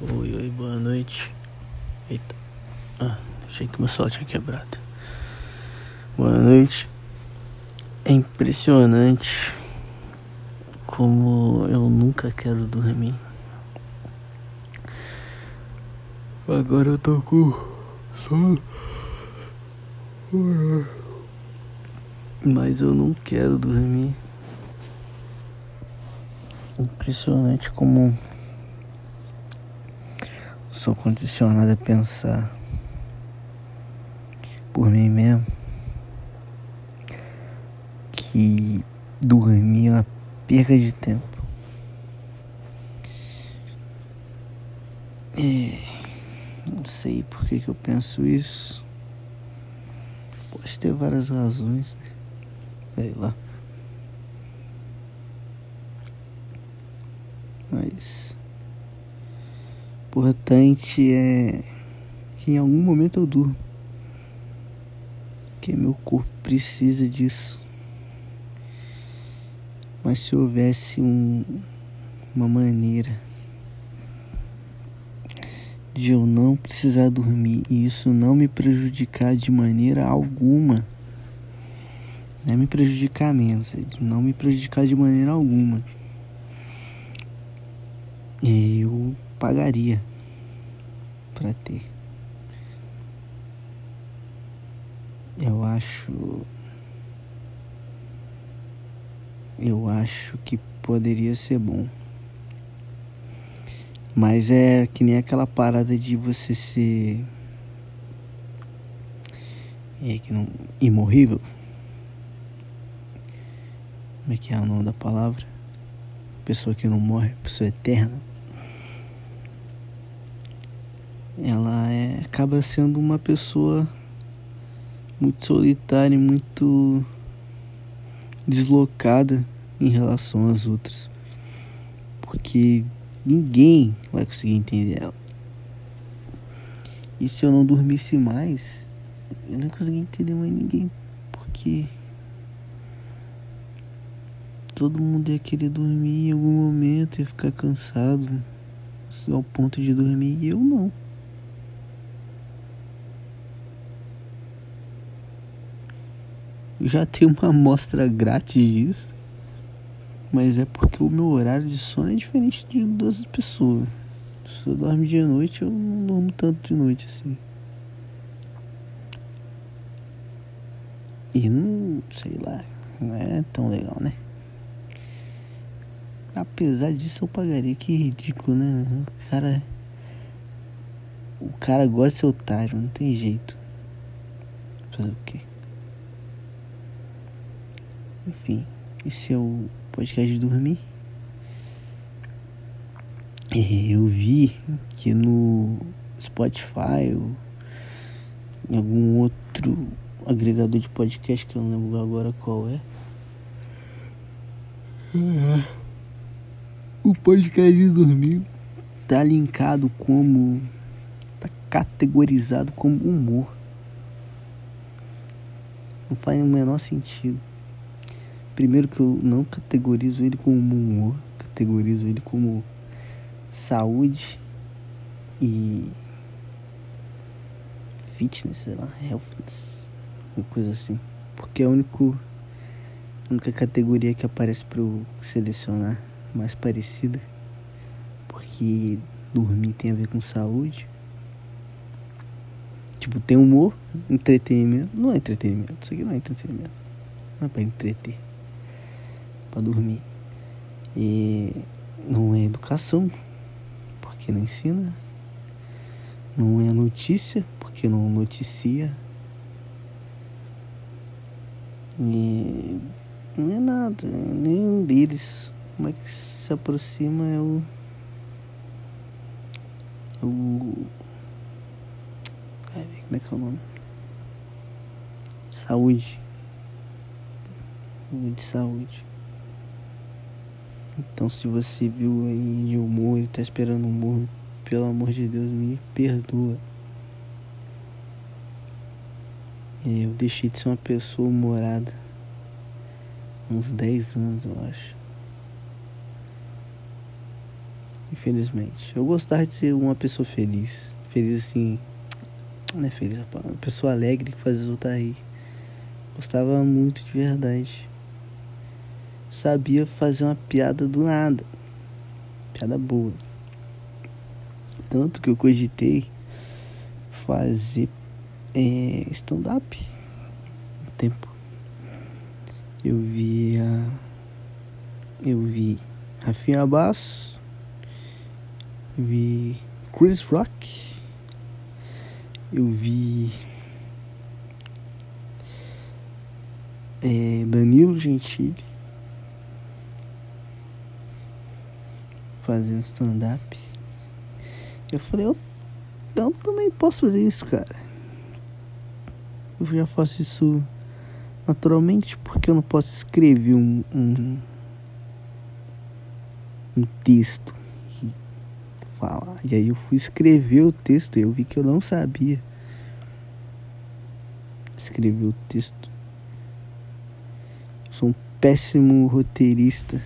Oi, oi, boa noite. Eita. Ah, achei que meu celular tinha quebrado. Boa noite. É impressionante como eu nunca quero dormir. Agora eu tô com sono. Mas eu não quero dormir. Impressionante como sou condicionado a pensar por mim mesmo que dormir é uma perda de tempo. Não sei por que, que eu penso isso. Pode ter várias razões, sei lá. Mas importante é que em algum momento eu durmo. Que meu corpo precisa disso. Mas se houvesse um, uma maneira de eu não precisar dormir e isso não me prejudicar de maneira alguma, não é me prejudicar menos, é não me prejudicar de maneira alguma, eu pagaria para ter. Eu acho. Eu acho que poderia ser bom. Mas é que nem aquela parada de você ser. É que não. imorrível. Como é que é o nome da palavra? Pessoa que não morre, pessoa eterna ela é, acaba sendo uma pessoa muito solitária, muito deslocada em relação às outras, porque ninguém vai conseguir entender ela. E se eu não dormisse mais, eu não conseguia entender mais ninguém, porque todo mundo ia querer dormir em algum momento, ia ficar cansado ao ponto de dormir e eu não. Já tenho uma amostra grátis disso. Mas é porque o meu horário de sono é diferente de duas pessoas. Se eu dormo de noite, eu não durmo tanto de noite assim. E não, sei lá, não é tão legal, né? Apesar disso, eu pagaria. Que ridículo, né? O cara. O cara gosta de ser otário, não tem jeito. Fazer o quê? Enfim, esse é o podcast de dormir. Eu vi que no Spotify ou em algum outro agregador de podcast que eu não lembro agora qual é. O podcast de dormir tá linkado como. tá categorizado como humor. Não faz o menor sentido. Primeiro que eu não categorizo ele como humor, categorizo ele como saúde e fitness, sei lá, healthness, uma coisa assim. Porque é a, a única categoria que aparece para eu selecionar mais parecida. Porque dormir tem a ver com saúde. Tipo, tem humor, entretenimento. Não é entretenimento, isso aqui não é entretenimento. Não é pra entreter para dormir. E não é educação, porque não ensina. Não é notícia, porque não noticia. E não é nada, nenhum deles. Como é que se aproxima é o. É o. Como é que é o nome? Saúde. De saúde. Então se você viu aí de humor e tá esperando humor, pelo amor de Deus, me perdoa. Eu deixei de ser uma pessoa humorada uns 10 anos, eu acho. Infelizmente. Eu gostava de ser uma pessoa feliz. Feliz assim. Não é feliz. Uma pessoa alegre que faz os rir. Gostava muito de verdade. Sabia fazer uma piada do nada. Piada boa. Tanto que eu cogitei fazer é, stand-up. Tempo. Eu via. Eu vi Rafinha Bass. Vi Chris Rock. Eu vi. É, Danilo Gentili. Fazendo stand-up. Eu falei, eu, também posso fazer isso, cara. Eu já faço isso naturalmente porque eu não posso escrever um, um, um texto e falar. E aí eu fui escrever o texto e eu vi que eu não sabia escrever o texto. Eu sou um péssimo roteirista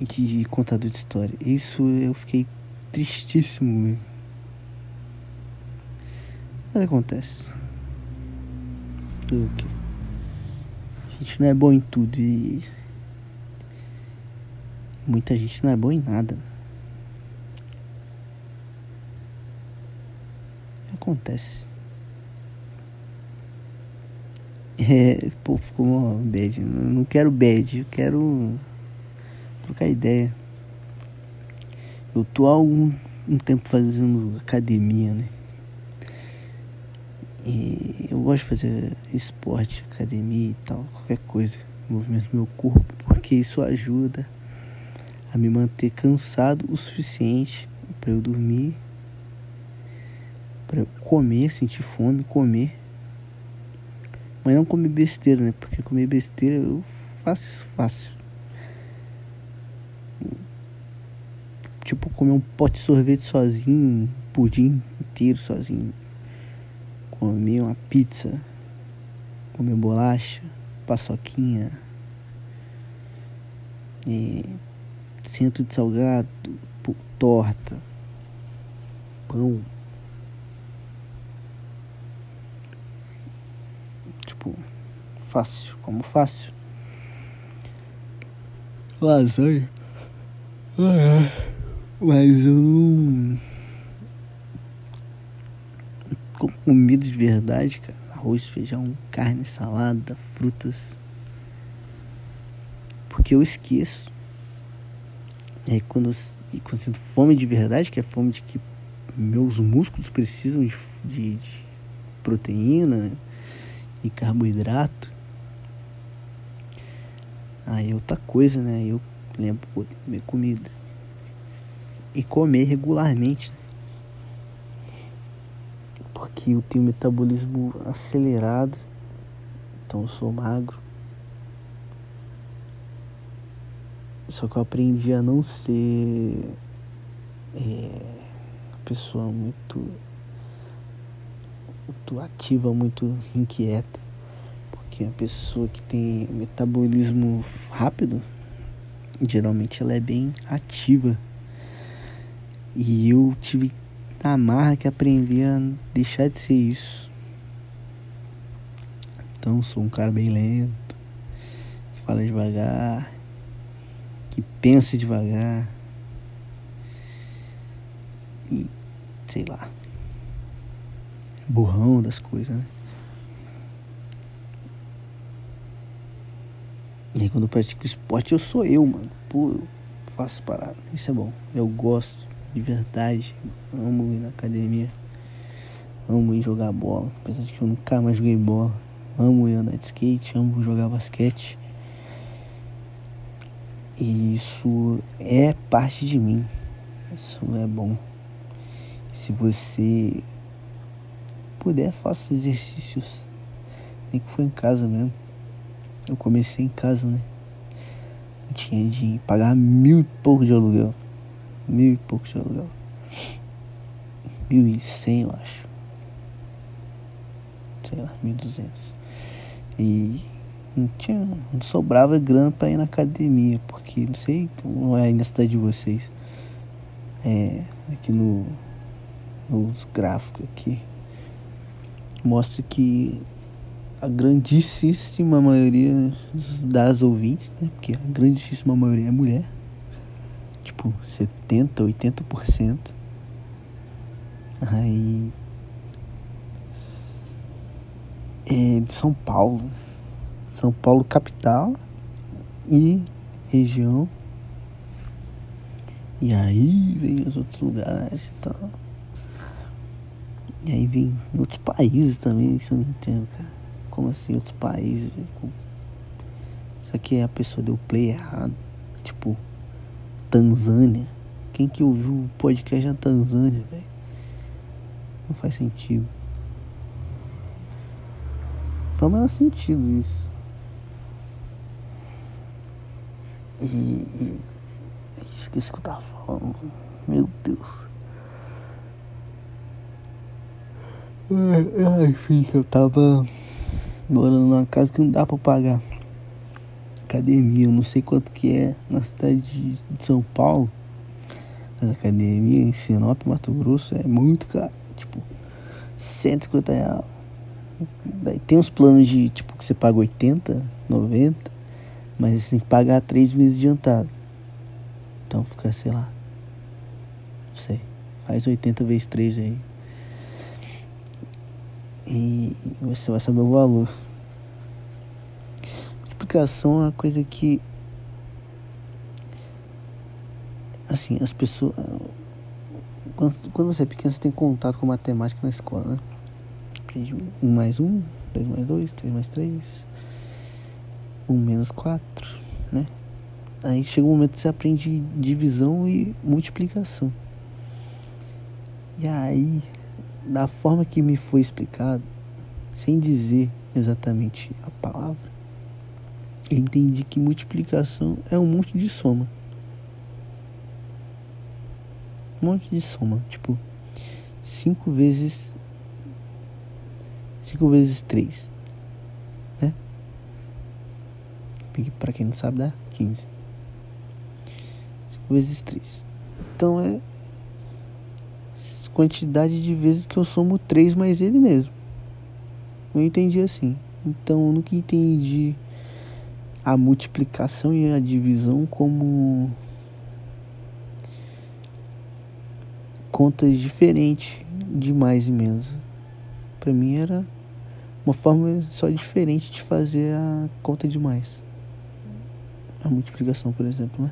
de contador de história. Isso eu fiquei tristíssimo. Mas acontece. O que? A gente não é bom em tudo e muita gente não é bom em nada. Acontece. É, pô, ficou uma bad. Eu não quero bad, eu quero trocar ideia. Eu tô há algum um tempo fazendo academia, né? E eu gosto de fazer esporte, academia e tal, qualquer coisa, movimento do meu corpo, porque isso ajuda a me manter cansado o suficiente para eu dormir, para eu comer, sentir fome, comer. Mas não comer besteira, né? Porque comer besteira eu faço isso fácil. Tipo, comer um pote de sorvete sozinho, um pudim inteiro sozinho. Comer uma pizza. Comer bolacha, paçoquinha. E centro de salgado, torta, pão. Tipo, fácil, como fácil. Lasanha. Ah, é. Mas eu não. Com comida de verdade, cara. Arroz, feijão, carne, salada, frutas. Porque eu esqueço. E aí quando eu, e quando eu sinto fome de verdade, que é fome de que meus músculos precisam de, de, de proteína e carboidrato. Aí é outra coisa, né? Eu lembro de comer comida e comer regularmente. Porque eu tenho metabolismo acelerado, então eu sou magro. Só que eu aprendi a não ser é, uma pessoa muito, muito ativa, muito inquieta. Porque a pessoa que tem metabolismo rápido, geralmente ela é bem ativa. E eu tive na marra que aprender a deixar de ser isso. Então sou um cara bem lento, que fala devagar, que pensa devagar. E sei lá. Burrão das coisas, né? E aí quando eu pratico esporte eu sou eu, mano. Pô, eu faço parada. Isso é bom. Eu gosto de verdade. Amo ir na academia. Amo ir jogar bola. Apesar de que eu nunca mais joguei bola. Amo ir andar de skate, amo jogar basquete. E isso é parte de mim. Isso é bom. Se você puder, faça exercícios. Nem que foi em casa mesmo. Eu comecei em casa, né? Eu tinha de pagar mil e pouco de aluguel mil e poucos de aluguel. Mil e cem, eu acho. Sei lá, mil duzentos. E não tinha. Não sobrava grana pra ir na academia, porque não sei como é aí na cidade de vocês. É. Aqui no. Nos gráficos aqui. Mostra que a grandíssima maioria das ouvintes, né? Porque a grandíssima maioria é mulher. Tipo, 70, 80%. Aí. É de São Paulo. São Paulo capital e região. E aí vem os outros lugares e tal. E aí vem outros países também, isso eu não entendo, cara. Como assim outros países? Será que a pessoa deu play errado? Tipo, Tanzânia. Quem que ouviu o podcast na Tanzânia, velho? Não faz sentido. Faz menor sentido isso. E, e, esqueci o que eu tava falando. Meu Deus. Ai, enfim, eu tava morando numa casa que não dá pra pagar. Academia, eu não sei quanto que é na cidade de São Paulo. Mas a academia em Sinop, Mato Grosso, é muito caro. Tipo, 150 reais. Daí tem uns planos de tipo que você paga 80, 90. Mas você tem que pagar três meses adiantado. Então fica, sei lá. Não sei. Faz 80 vezes 3 aí. E você vai saber o valor. Multiplicação é uma coisa que. Assim, as pessoas. Quando, quando você é pequeno, você tem contato com matemática na escola, né? Um mais um, dois mais dois, três mais três 1 menos 4, né? Aí chega um momento que você aprende divisão e multiplicação. E aí, da forma que me foi explicado, sem dizer exatamente a palavra, eu entendi que multiplicação é um monte de soma. Um monte de soma. Tipo, 5 vezes. 5 vezes 3 que para quem não sabe dá 15. 5 vezes 3. Então é quantidade de vezes que eu somo 3 mais ele mesmo. Eu entendi assim. Então eu nunca entendi a multiplicação e a divisão como contas diferentes de mais e menos. Para mim era uma forma só diferente de fazer a conta de mais a multiplicação, por exemplo, né?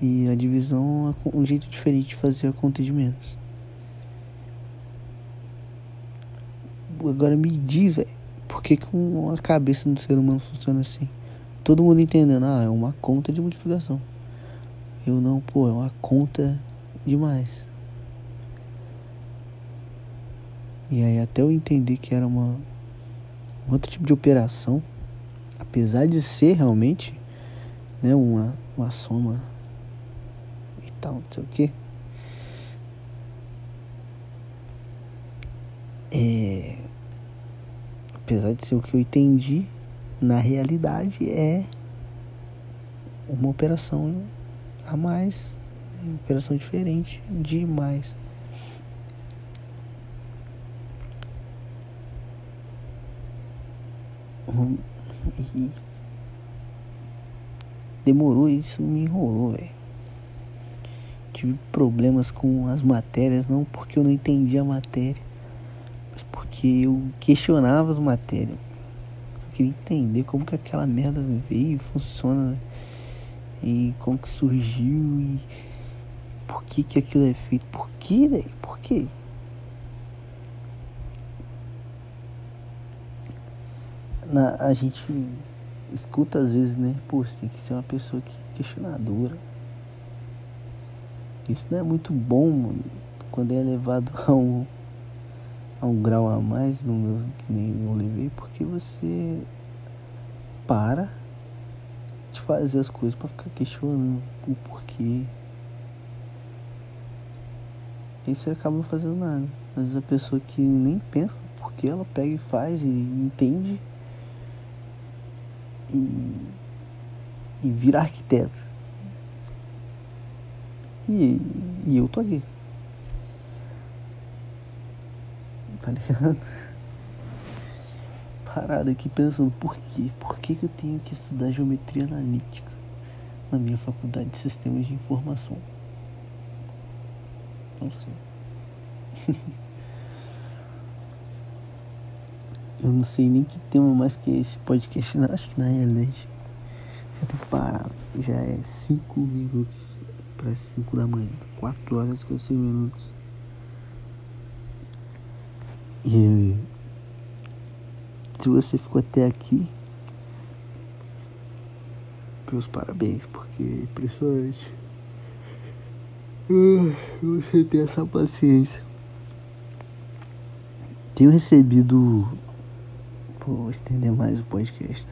E a divisão é um jeito diferente de fazer a conta de menos. Agora me diz, velho, por que, que uma cabeça do ser humano funciona assim? Todo mundo entendendo, ah, é uma conta de multiplicação. Eu não, pô, é uma conta demais. E aí até eu entender que era uma um outro tipo de operação, apesar de ser realmente né, uma, uma soma e tal, não sei o que. É, apesar de ser o que eu entendi, na realidade é uma operação a mais, uma operação diferente de mais. E Demorou, isso me enrolou, velho. Tive problemas com as matérias, não porque eu não entendia a matéria, mas porque eu questionava as matérias. Queria entender como que aquela merda veio, funciona e como que surgiu e por que que aquilo é feito. Por que, velho? Por quê? Na, a gente escuta às vezes, né? Pô, você tem que ser uma pessoa que, questionadora. Isso não é muito bom, mano, quando é levado a um, um grau a mais no meu, que nem eu levei, porque você para de fazer as coisas para ficar questionando o porquê. E você acaba não fazendo nada. Às vezes a pessoa que nem pensa porque ela pega e faz e entende e, e vira arquiteto. E, e eu tô aqui. Tá ligado? Parado aqui pensando, por quê? Por que, que eu tenho que estudar geometria analítica na minha faculdade de sistemas de informação? Não sei. eu não sei nem que tema mais que esse podcast. Acho que na realidade já tem que parar. Já é 5 minutos para 5 da manhã. 4 horas e 55 minutos. E se você ficou até aqui, meus parabéns, porque é impressionante. Você tem essa paciência. Tenho recebido. Vou estender mais o podcast.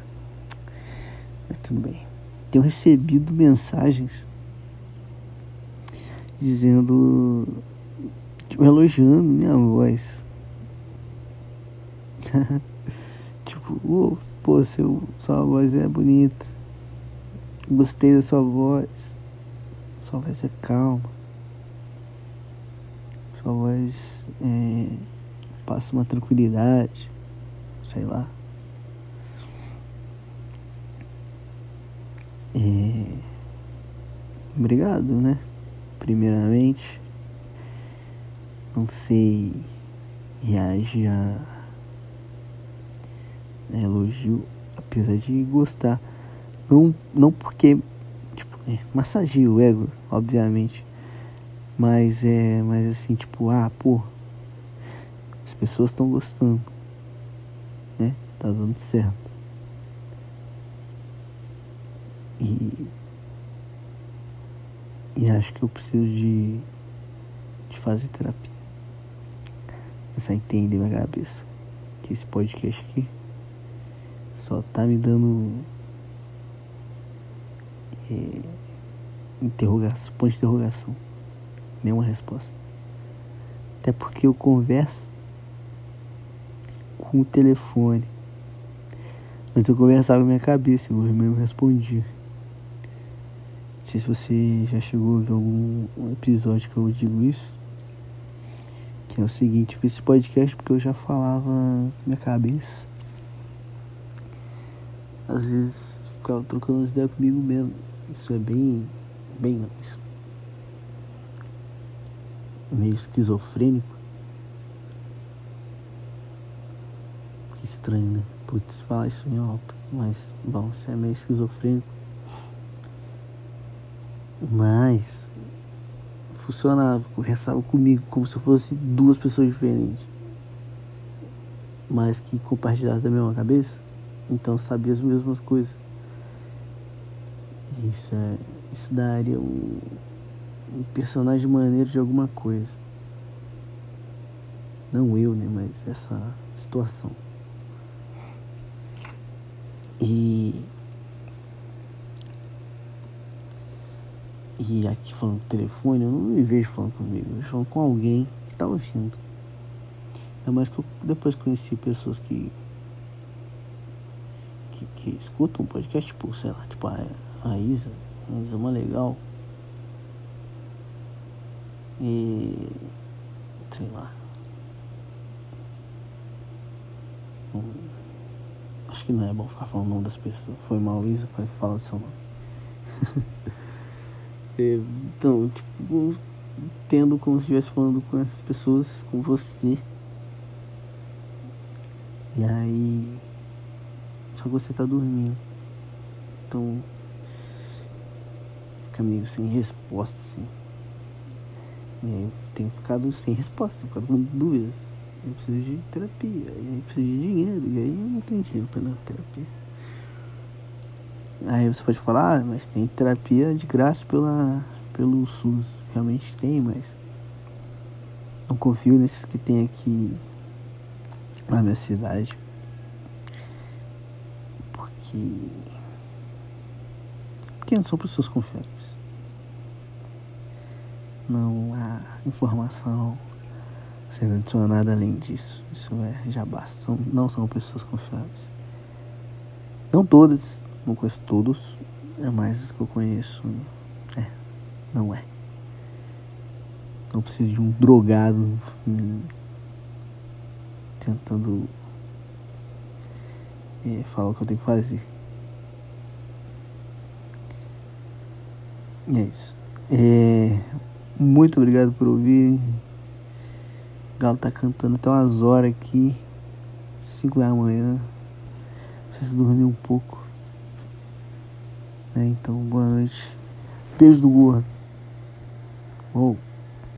Mas tudo bem. Tenho recebido mensagens dizendo. Tipo, elogiando minha voz. tipo, oh, pô, seu, sua voz é bonita. Gostei da sua voz. Sua voz é calma. Sua voz é, passa uma tranquilidade. Sei lá. É, obrigado, né? Primeiramente, não sei reagir a né, elogio, apesar de gostar. Não, não porque, tipo, é, massageia o ego, obviamente. Mas é, mas assim, tipo, ah, pô, as pessoas estão gostando, né? Tá dando certo. E, e acho que eu preciso de, de fazer terapia. Começar a entender minha cabeça. Que esse podcast aqui só tá me dando é, interrogação, ponto de interrogação. Nenhuma resposta. Até porque eu converso com o telefone. Mas eu conversava com a minha cabeça e o mesmo respondia. Não sei se você já chegou a ver algum episódio que eu digo isso. Que é o seguinte, eu fiz esse podcast porque eu já falava com minha cabeça às vezes ficava trocando as ideias comigo mesmo. Isso é bem. bem isso. meio esquizofrênico. Que estranho, né? Putz, falar isso em alto. Mas, bom, isso é meio esquizofrênico. Mas funcionava, conversava comigo como se eu fosse duas pessoas diferentes. Mas que compartilhassem da mesma cabeça. Então sabia as mesmas coisas. Isso é. Isso daria um, um personagem maneiro de alguma coisa. Não eu, né? Mas essa situação. E. E aqui falando no telefone, eu não me vejo falando comigo, eu falando com alguém que tá ouvindo. Ainda mais que eu depois conheci pessoas que que, que escutam um podcast, tipo, sei lá, tipo a, a Isa, a Isa é uma legal. E sei lá. Hum, acho que não é bom ficar falando o nome das pessoas. Foi mal, Isa, pode falar o seu nome. então, tipo, tendo como se estivesse falando com essas pessoas, com você. E aí só que você tá dormindo. Então fica meio sem resposta assim. E aí eu tenho ficado sem resposta, tenho ficado com dúvidas. Eu preciso de terapia, e aí eu preciso de dinheiro, e aí eu não tenho dinheiro pra dar terapia. Aí você pode falar, ah, mas tem terapia de graça pela, pelo SUS. Realmente tem, mas não confio nesses que tem aqui na minha cidade que. Porque não são pessoas confiáveis. Não há informação sendo adicionada além disso. Isso é, já basta. São, não são pessoas confiáveis. Não todas, Não conheço todos, é mais que eu conheço. É, não é. Não preciso de um drogado hum, tentando é, falar o que eu tenho que fazer. E é isso. É, muito obrigado por ouvir. O Galo tá cantando até umas horas aqui. 5 da manhã. Vocês dormiram um pouco. Né? Então, boa noite. Beijo do gordo. Oh.